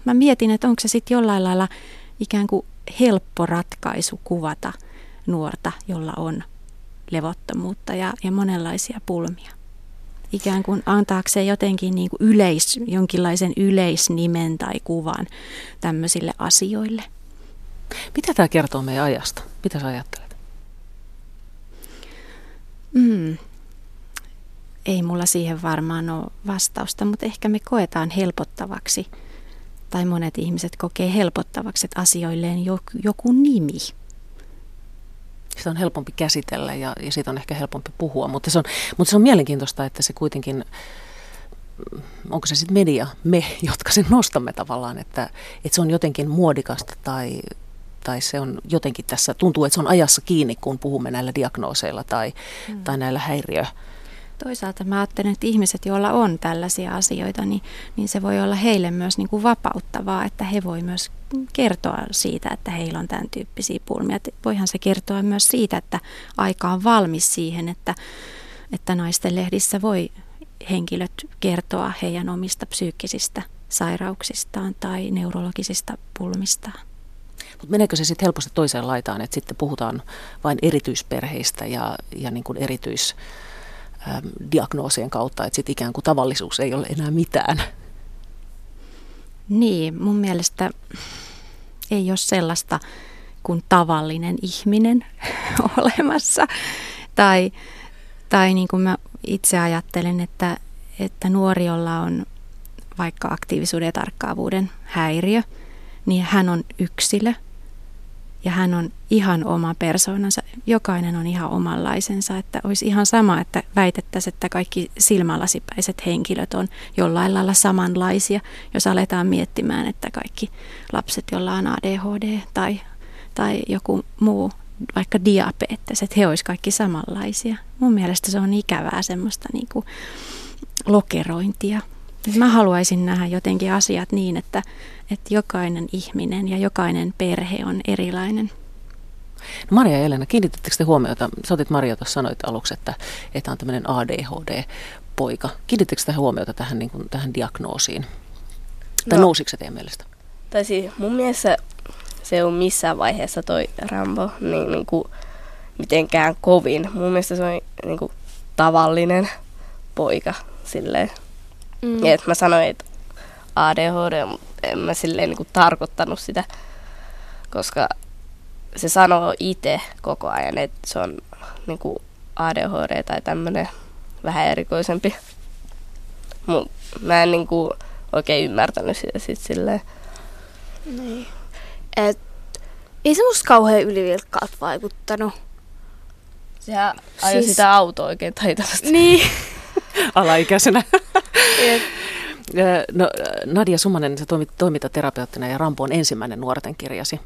mä mietin, että onko se sitten jollain lailla ikään kuin helppo ratkaisu kuvata nuorta, jolla on levottomuutta ja, ja monenlaisia pulmia. Ikään kuin antaakseen jotenkin niin kuin yleis, jonkinlaisen yleisnimen tai kuvan tämmöisille asioille. Mitä tämä kertoo meidän ajasta? Mitä sä ajattelet? Mm, ei mulla siihen varmaan ole vastausta, mutta ehkä me koetaan helpottavaksi, tai monet ihmiset kokee helpottavaksi, että asioilleen joku, joku nimi. Sitä on helpompi käsitellä ja, ja siitä on ehkä helpompi puhua, mutta se on, mutta se on mielenkiintoista, että se kuitenkin, onko se sitten media, me, jotka sen nostamme tavallaan, että, että se on jotenkin muodikasta tai, tai se on jotenkin tässä, tuntuu, että se on ajassa kiinni, kun puhumme näillä diagnooseilla tai, mm. tai näillä häiriö, toisaalta mä ajattelen, että ihmiset, joilla on tällaisia asioita, niin, niin se voi olla heille myös niin kuin vapauttavaa, että he voi myös kertoa siitä, että heillä on tämän tyyppisiä pulmia. Et voihan se kertoa myös siitä, että aika on valmis siihen, että, että naisten lehdissä voi henkilöt kertoa heidän omista psyykkisistä sairauksistaan tai neurologisista pulmistaan. Mutta meneekö se sitten helposti toiseen laitaan, että sitten puhutaan vain erityisperheistä ja, ja niin kuin erityis diagnoosien kautta, että sitten ikään kuin tavallisuus ei ole enää mitään. Niin, mun mielestä ei ole sellaista kuin tavallinen ihminen olemassa. Tai, tai niin kuin mä itse ajattelen, että, että nuori, jolla on vaikka aktiivisuuden ja tarkkaavuuden häiriö, niin hän on yksilö – ja hän on ihan oma persoonansa. Jokainen on ihan omanlaisensa, että olisi ihan sama, että väitettäisiin, että kaikki silmälasipäiset henkilöt on jollain lailla samanlaisia, jos aletaan miettimään, että kaikki lapset, joilla on ADHD tai, tai joku muu, vaikka diabetes, että he olisivat kaikki samanlaisia. Mun mielestä se on ikävää semmoista niin kuin lokerointia. Mä haluaisin nähdä jotenkin asiat niin, että, että jokainen ihminen ja jokainen perhe on erilainen. No Maria ja Elena, kiinnitettekö te huomiota, sä otit Maria tuossa sanoit aluksi, että, että on tämmöinen ADHD-poika. Kiinnitettekö te huomiota tähän, niin kuin, tähän diagnoosiin? Tai no, nousiko se teidän mielestä? Tai siis mun mielestä se ole missään vaiheessa toi Rambo niin, niin kuin mitenkään kovin. Mun mielestä se on niin kuin tavallinen poika silleen. Mm. Ja että mä sanoin, että ADHD, mutta en mä silleen niin kuin tarkoittanut sitä, koska se sanoo itse koko ajan, että se on niin kuin ADHD tai tämmöinen vähän erikoisempi. Mut mä en niin kuin oikein ymmärtänyt sitä sit silleen. Niin. Et, ei se musta kauhean ylivilkkaat vaikuttanut. Sehän ajoi siis... sitä autoa oikein taitavasti. Niin. Alaikäisenä. No, Nadia Sumanen, sä toimit toimintaterapeuttina ja Rampo on ensimmäinen nuorten kirjasi.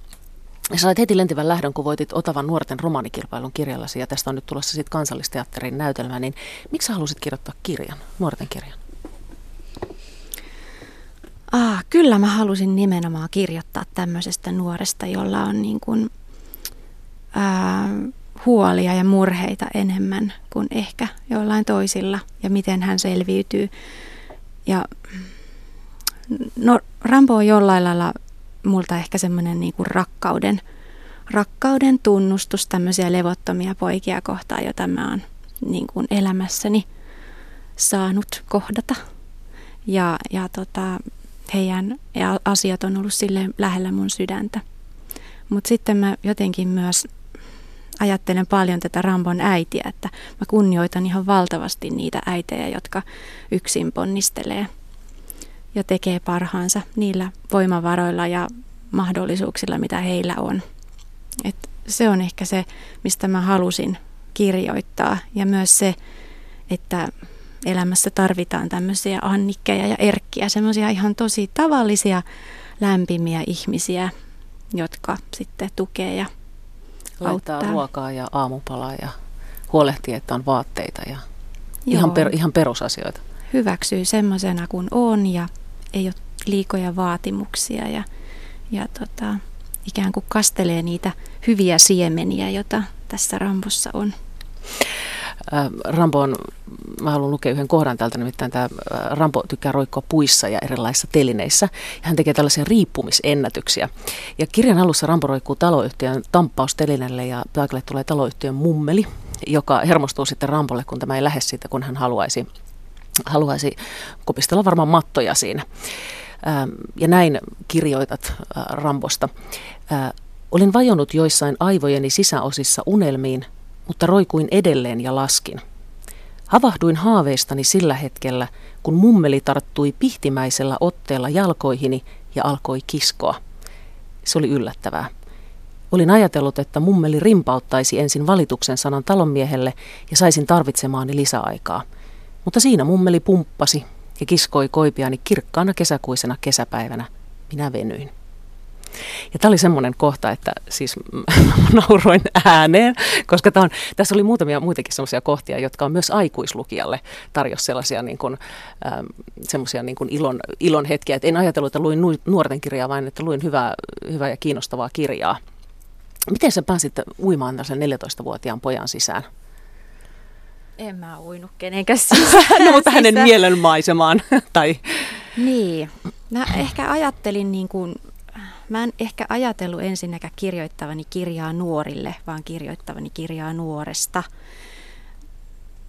Ja sä sait heti lentivän lähdön, kun voitit Otavan nuorten romaanikilpailun kirjallasi, ja tästä on nyt tulossa sitten kansallisteatterin näytelmä, niin miksi sä halusit kirjoittaa kirjan, nuorten kirjan? Ah, kyllä mä halusin nimenomaan kirjoittaa tämmöisestä nuoresta, jolla on niin kuin, ää, huolia ja murheita enemmän kuin ehkä jollain toisilla ja miten hän selviytyy. Ja no, Rambo on jollain lailla multa ehkä semmoinen niin rakkauden, rakkauden tunnustus tämmöisiä levottomia poikia kohtaan, jota mä oon niin kuin elämässäni saanut kohdata. Ja, ja tota, heidän asiat on ollut sille lähellä mun sydäntä. Mutta sitten mä jotenkin myös ajattelen paljon tätä Rambon äitiä, että mä kunnioitan ihan valtavasti niitä äitejä, jotka yksin ponnistelee ja tekee parhaansa niillä voimavaroilla ja mahdollisuuksilla, mitä heillä on. Et se on ehkä se, mistä mä halusin kirjoittaa ja myös se, että elämässä tarvitaan tämmöisiä Annikkeja ja Erkkiä, semmoisia ihan tosi tavallisia, lämpimiä ihmisiä, jotka sitten tukee ja Laittaa auttaa. ruokaa ja aamupalaa ja huolehtii, että on vaatteita ja ihan, per, ihan perusasioita. Hyväksyy semmoisena kuin on ja ei ole liikoja vaatimuksia ja, ja tota, ikään kuin kastelee niitä hyviä siemeniä, joita tässä rampossa on. Rambo on, mä haluan lukea yhden kohdan täältä, nimittäin tämä Rambo tykkää roikkoa puissa ja erilaisissa telineissä. Ja hän tekee tällaisia riippumisennätyksiä. Ja kirjan alussa Rambo roikkuu taloyhtiön tamppaustelinelle ja paikalle tulee taloyhtiön mummeli, joka hermostuu sitten Rambolle, kun tämä ei lähde siitä, kun hän haluaisi, haluaisi kopistella varmaan mattoja siinä. Ja näin kirjoitat Rambosta. Olin vajonnut joissain aivojeni sisäosissa unelmiin, mutta roikuin edelleen ja laskin. Havahduin haaveistani sillä hetkellä, kun mummeli tarttui pihtimäisellä otteella jalkoihini ja alkoi kiskoa. Se oli yllättävää. Olin ajatellut, että mummeli rimpauttaisi ensin valituksen sanan talonmiehelle ja saisin tarvitsemaani lisäaikaa. Mutta siinä mummeli pumppasi ja kiskoi koipiani kirkkaana kesäkuisena kesäpäivänä. Minä venyin. Ja tämä oli semmoinen kohta, että siis nauroin ääneen, koska on, tässä oli muutamia muitakin semmoisia kohtia, jotka on myös aikuislukijalle tarjosi sellaisia niin kuin, ähm, semmoisia niin kuin ilon, ilon hetkiä. Et en ajatellut, että luin nuorten kirjaa, vaan että luin hyvää, hyvää ja kiinnostavaa kirjaa. Miten sä pääsit uimaan tällaisen 14-vuotiaan pojan sisään? En mä uinut kenenkään sisään. no, mutta hänen mielenmaisemaan. tai... Niin. Mä ehkä ajattelin niin kuin Mä en ehkä ajatellut ensinnäkään kirjoittavani kirjaa nuorille, vaan kirjoittavani kirjaa nuoresta.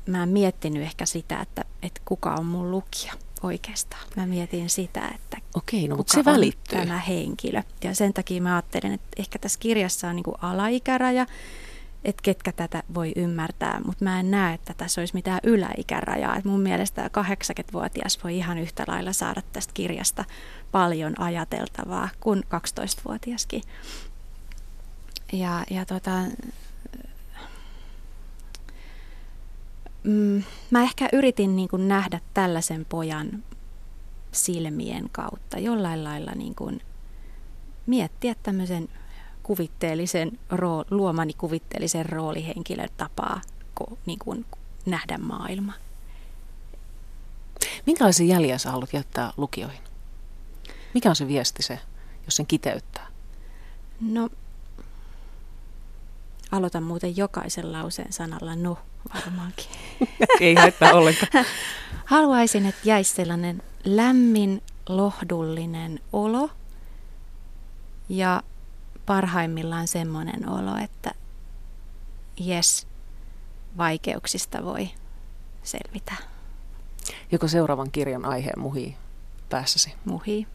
Mä en miettinyt ehkä sitä, että, että kuka on mun lukija oikeastaan. Mä mietin sitä, että Okei, no, kuka se välittyy. on tämä henkilö. Ja sen takia mä ajattelin, että ehkä tässä kirjassa on niin kuin alaikäraja, että ketkä tätä voi ymmärtää, mutta mä en näe, että tässä olisi mitään yläikärajaa. Et mun mielestä 80-vuotias voi ihan yhtä lailla saada tästä kirjasta paljon ajateltavaa kuin 12-vuotiaskin. Ja, ja tota, mm, mä ehkä yritin niin kuin nähdä tällaisen pojan silmien kautta jollain lailla niin kuin miettiä tämmöisen kuvitteellisen rool, luomani kuvitteellisen roolihenkilön tapaa ko, niin kuin nähdä maailma. Minkälaisen jäljen sä haluat jättää lukijoihin? Mikä on se viesti se, jos sen kiteyttää? No, aloitan muuten jokaisen lauseen sanalla no varmaankin. Ei haittaa ollenkaan. Haluaisin, että jäisi sellainen lämmin, lohdullinen olo ja parhaimmillaan semmoinen olo, että jes, vaikeuksista voi selvitä. Joko seuraavan kirjan aiheen muhii päässäsi? Muhii.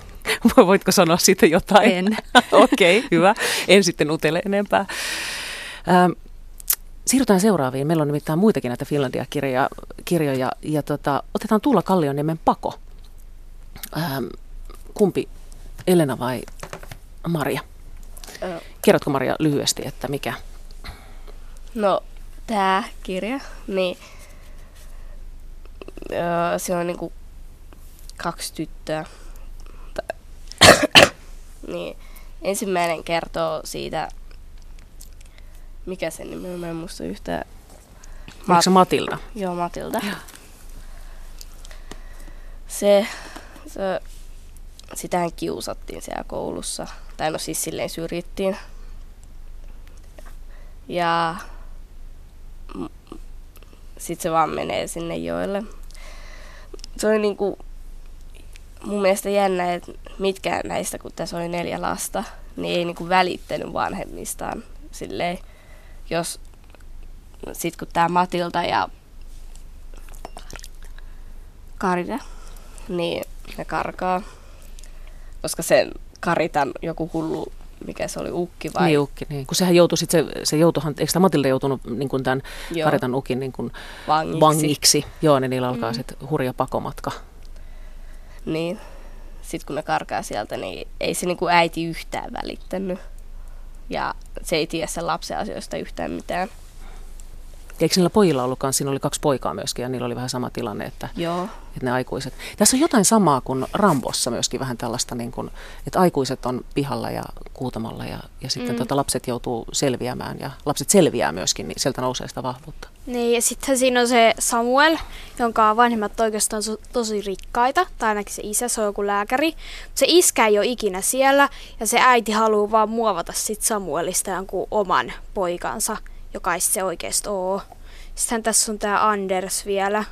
Voitko sanoa siitä jotain? En. Okei, okay, hyvä. En sitten utele enempää. Ähm, siirrytään seuraaviin. Meillä on nimittäin muitakin näitä Finlandia-kirjoja. Kirjoja, ja tota, otetaan Tuula Kallioniemen Pako. Ähm, kumpi, Elena vai Maria? Kerrotko Maria lyhyesti, että mikä? No, tämä kirja, niin öö, se on niinku kaksi tyttöä. Niin, ensimmäinen kertoo siitä, mikä sen nimi on, mä en muista yhtään. Oliko se Matilda? Joo, Matilda. Se, se, sitähän kiusattiin siellä koulussa. Tai no siis silleen syrjittiin. Ja sitten se vaan menee sinne joelle. Se oli niinku mun mielestä jännä, että mitkään näistä, kun tässä oli neljä lasta, niin ei niinku välittänyt vanhemmistaan. Silleen, jos sit kun tämä Matilda ja Karita, niin ne karkaa. Koska sen Karitan joku hullu, mikä se oli, ukki vai? Niin, ukki, niin. Kun sehän joutui sitten, se, se joutuhan, eikö tämä Matilda joutunut niin kuin tämän Joo. Karitan ukin niin kuin Vangiksi. vangiksi? Joo, niin niillä alkaa Mm. sitten hurja pakomatka. Niin. Sitten kun ne karkaa sieltä, niin ei se niinku äiti yhtään välittänyt. Ja se ei tiedä sen lapsen asioista yhtään mitään. Eikö niillä pojilla ollutkaan, siinä oli kaksi poikaa myöskin ja niillä oli vähän sama tilanne, että, Joo. että ne aikuiset. Tässä on jotain samaa kuin Rambossa myöskin vähän tällaista, niin kuin, että aikuiset on pihalla ja kuutamalla ja, ja sitten Mm. tota, lapset joutuu selviämään ja lapset selviää myöskin, niin sieltä nousee sitä vahvuutta. Niin, ja sitten siinä on se Samuel, jonka vanhemmat oikeastaan on tosi rikkaita, tai ainakin se isä, se on joku lääkäri. Se iskä ei ole ikinä siellä, ja se äiti haluaa vaan muovata sit Samuelista jonkun oman poikansa, joka ei se oikeasti ole. Sitten tässä on tämä Anders vielä,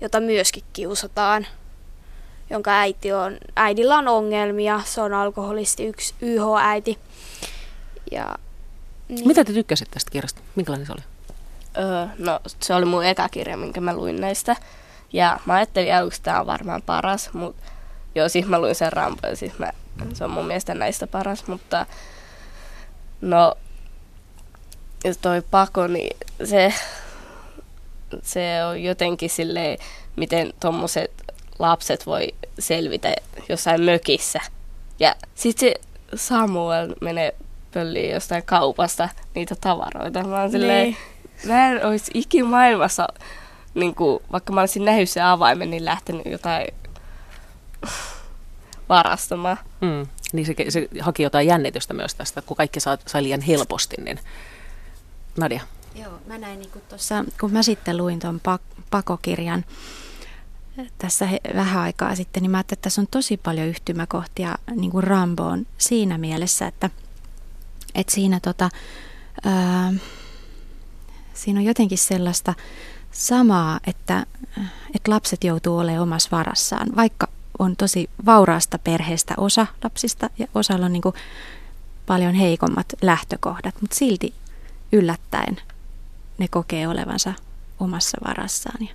jota myöskin kiusataan, jonka äiti on, äidillä on ongelmia, se on alkoholisti, yksi YH-äiti. Ja, niin. Mitä te tykkäsit tästä kirjasta? Minkälainen se oli? Öö, no, se oli mun eka kirja, minkä mä luin näistä. Ja mä ajattelin aluksi, että tämä on varmaan paras, mutta joo, siis mä luin sen Rambo, ja siis mä, se on mun mielestä näistä paras, mutta no, toi pako, niin se, se on jotenkin silleen, miten tommoset lapset voi selvitä jossain mökissä. Ja sit se Samuel menee pölliin jostain kaupasta niitä tavaroita. Mä oon silleen, Niin. mä en olisi ikimaailmassa, niin kuin, vaikka mä olisin nähnyt sen avaimen, niin lähtenyt jotain varastamaan. Mm. Niin se, se haki jotain jännitystä myös tästä, kun kaikki sai, sai liian helposti, niin Nadia. Joo, mä näin niin tuossa, kun mä sitten luin tuon pak- pakokirjan tässä he, vähän aikaa sitten, niin mä ajattelin, että tässä on tosi paljon yhtymäkohtia niin kuin Ramboon siinä mielessä, että, että siinä, tota, ää, siinä on jotenkin sellaista samaa, että, että lapset joutuu olemaan omassa varassaan, vaikka on tosi vauraasta perheestä osa lapsista ja osalla on niin kuin paljon heikommat lähtökohdat, mutta silti yllättäen ne kokee olevansa omassa varassaan ja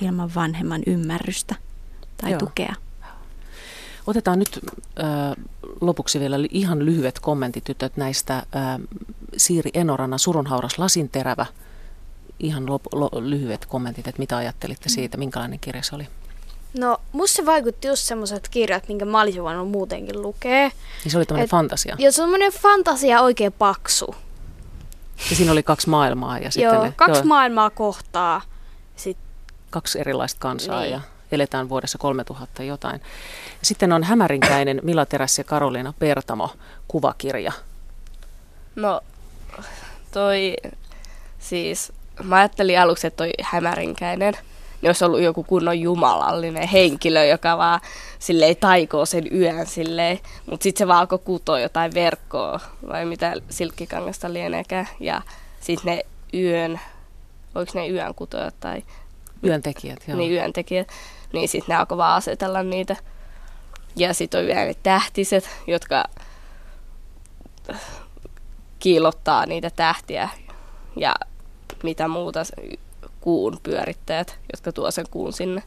ilman vanhemman ymmärrystä tai Joo. Joo. tukea. Otetaan nyt äh, lopuksi vielä ihan lyhyet kommentit tytöt näistä. Äh, Siiri Enorannan surunhauras lasinterävä. Ihan lop- lo- lyhyet kommentit, että mitä ajattelitte siitä, minkälainen kirja se oli. No, musta se vaikutti just semmoiset kirjat, minkä mä olisin voinut muutenkin lukea. Niin se oli tämmöinen fantasia. Ja semmoinen fantasia oikein paksu. Ja siinä oli kaksi maailmaa ja sitten joo, ne, kaksi joo, maailmaa kohtaa. Sitten, kaksi erilaista kansaa Niin. ja eletään vuodessa 3000 jotain. Ja sitten on hämärinkäinen Mila Teräs ja Karoliina Pertamo kuvakirja. No, toi siis, mä ajattelin aluksi, että toi hämärinkäinen, ne olisi ollut joku kunnon jumalallinen henkilö, joka vaan silleen taikoo sen yön silleen, mutta sitten se vaan alkoi kutoa jotain verkkoa, vai mitä silkkikangasta lieneekään, ja sitten ne yön, oliko ne yön kutojat tai... Yöntekijät, joo. Niin, yöntekijät. Niin sitten ne alkoi vaan asetella niitä. Ja sitten on vielä ne tähtiset, jotka kiilottaa niitä tähtiä ja mitä muuta kuun pyörittäjät, jotka tuo sen kuun sinne.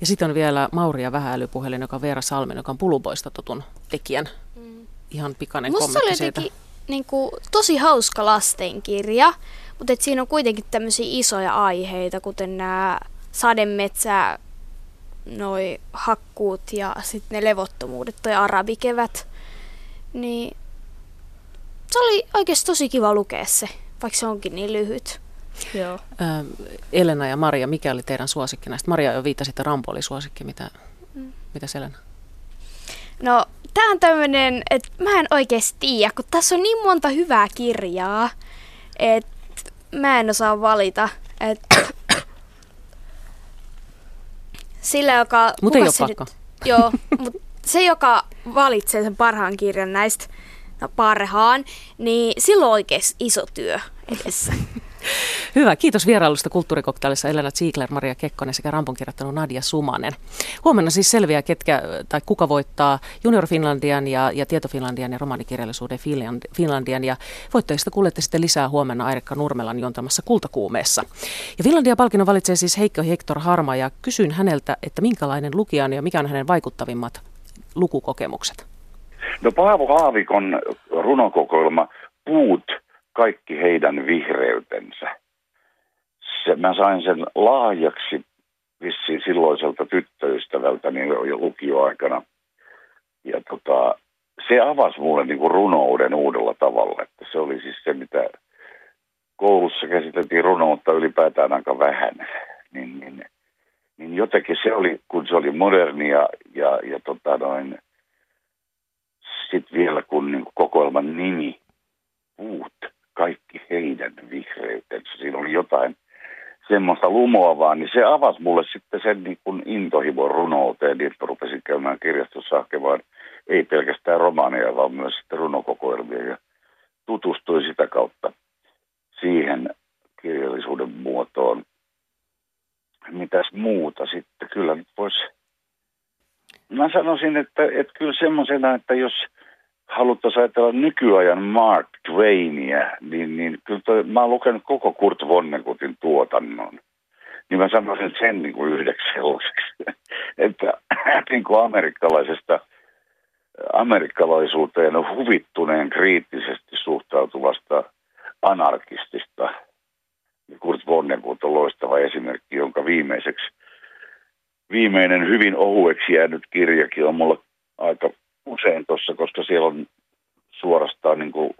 Ja sitten on vielä Mauria Vähäilypuhelin, joka on Veera Salmen, joka on pulupoista totun tekijän. Mm. Ihan pikainen Musta kommentti oli siitä. niin kuin, tosi hauska lastenkirja, mutta et siinä on kuitenkin tämmöisiä isoja aiheita, kuten nämä sademetsä, noi hakkuut ja sitten ne levottomuudet, toi arabikevät. Niin se oli oikeasti tosi kiva lukea se, vaikka se onkin niin lyhyt. Joo. Ö, Elena ja Maria, mikä oli teidän suosikki näistä? Maria jo viittasi, että Rampo oli suosikki. Mitä, mm. mitä Elena? No, tää on tämmönen, että mä en oikeasti tiedä, kun tässä on niin monta hyvää kirjaa, että mä en osaa valita. Et sillä, joka... Mutta ei ole se pakko. Nyt, joo, mutta se, joka valitsee sen parhaan kirjan näistä no, parhaan, niin silloin on oikeasti iso työ edessä. Hyvä, kiitos vierailusta kulttuurikoktailissa Elena Ziegler, Maria Kekkonen sekä Rampon kirjoittanut Nadia Sumanen. Huomenna siis selviää, ketkä, tai kuka voittaa Junior Finlandian ja, ja Tieto Finlandian ja romanikirjallisuuden Finland- Finlandian. Ja voittajista kuulette sitten lisää huomenna Airikka Nurmelan juontamassa Kultakuumeessa. Ja Finlandia-palkinnon valitsee siis Heikko Hector Harma ja kysyn häneltä, että minkälainen lukija on ja mikä on hänen vaikuttavimmat lukukokemukset. No Paavo Haavikon runokokoelma Puut, kaikki heidän vihreytensä. Se, mä sain sen lahjaksi vissiin silloiselta tyttöystävältäni jo, jo lukioaikana. Ja tota, se avasi mulle niin kuin runouden uudella tavalla. Että se oli siis se, mitä koulussa käsiteltiin runoutta ylipäätään aika vähän. Niin, niin, niin jotenkin se oli, kun se oli modernia ja, ja tota noin, sitten vielä kun niin kokoelman nimi, puut, kaikki heidän vihreytensä, siinä oli jotain semmoista lumoavaa, niin se avasi mulle sitten sen niin kuin intohimon runouteen, niin että rupesin käymään kirjastossa hakemaan ei pelkästään romaaneja, vaan myös sitten runokokoelmia ja tutustuin sitä kautta siihen kirjallisuuden muotoon. Mitäs muuta sitten? Kyllä nyt voisi Mä sanoisin, että, että kyllä semmoisena, että jos haluttaisiin ajatella nykyajan Mark Twainia, niin, niin kyllä toi, mä oon lukenut koko Kurt Vonnegutin tuotannon. Niin mä sanoisin sen niin kuin yhdeksi sellaiseksi, että niin kuin amerikkalaisesta amerikkalaisuuteen huvittuneen kriittisesti suhtautuvasta anarkistista. Kurt Vonnegut on loistava esimerkki, jonka viimeiseksi viimeinen hyvin ohueksi jäänyt kirjakin on mulla aika usein tuossa, koska siellä on suorastaan niin kuin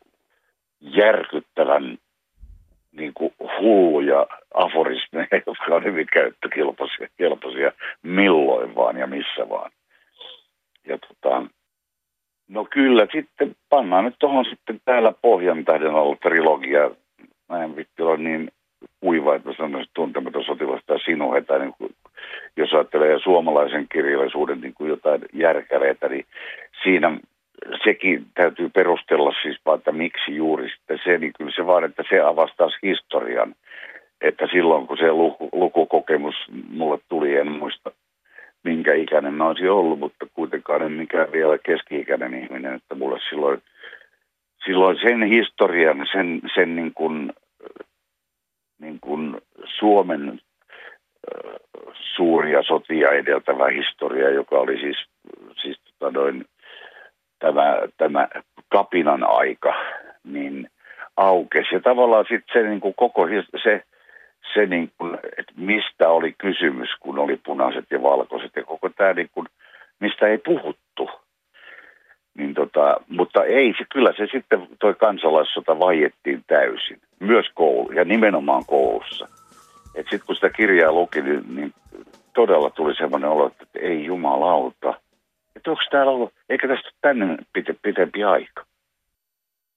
järkyttävän niin kuin hulluja aforismeja, jotka on hyvin käyttökelpoisia kelpoisia milloin vaan ja missä vaan. Ja tota, no kyllä, sitten pannaan nyt tuohon sitten täällä Pohjan tähden ollut trilogia. Mä en vitti olla niin kuiva, että sanoisin tuntematon sotilasta tai sinuheta, niin kuin, jos ajattelee suomalaisen kirjallisuuden niin kuin jotain järkäreitä, niin siinä sekin täytyy perustella siis vaan, että miksi juuri sitten se, niin kyllä se vaan, että se avastaa historian. Että silloin kun se luku, lukukokemus mulle tuli, en muista minkä ikäinen mä olisin ollut, mutta kuitenkaan en mikään vielä keski-ikäinen ihminen, että mulle silloin, silloin sen historian, sen, sen niin kuin niin kuin Suomen suuria sotia edeltävä historia, joka oli siis, siis tota noin, tämä, tämä kapinan aika, niin aukesi. Ja tavallaan sitten se niin kuin koko se, se niin kuin, että mistä oli kysymys, kun oli punaiset ja valkoiset ja koko tämä niin kuin, mistä ei puhuttu. Niin tota, mutta ei, se, kyllä se sitten toi kansalaissota vaiettiin täysin, myös koulu ja nimenomaan koulussa. Sitten kun sitä kirjaa luki, niin, niin todella tuli semmoinen olo, että ei jumalauta. Että onko täällä ollut, eikä tästä tänne pite, pitempi aika.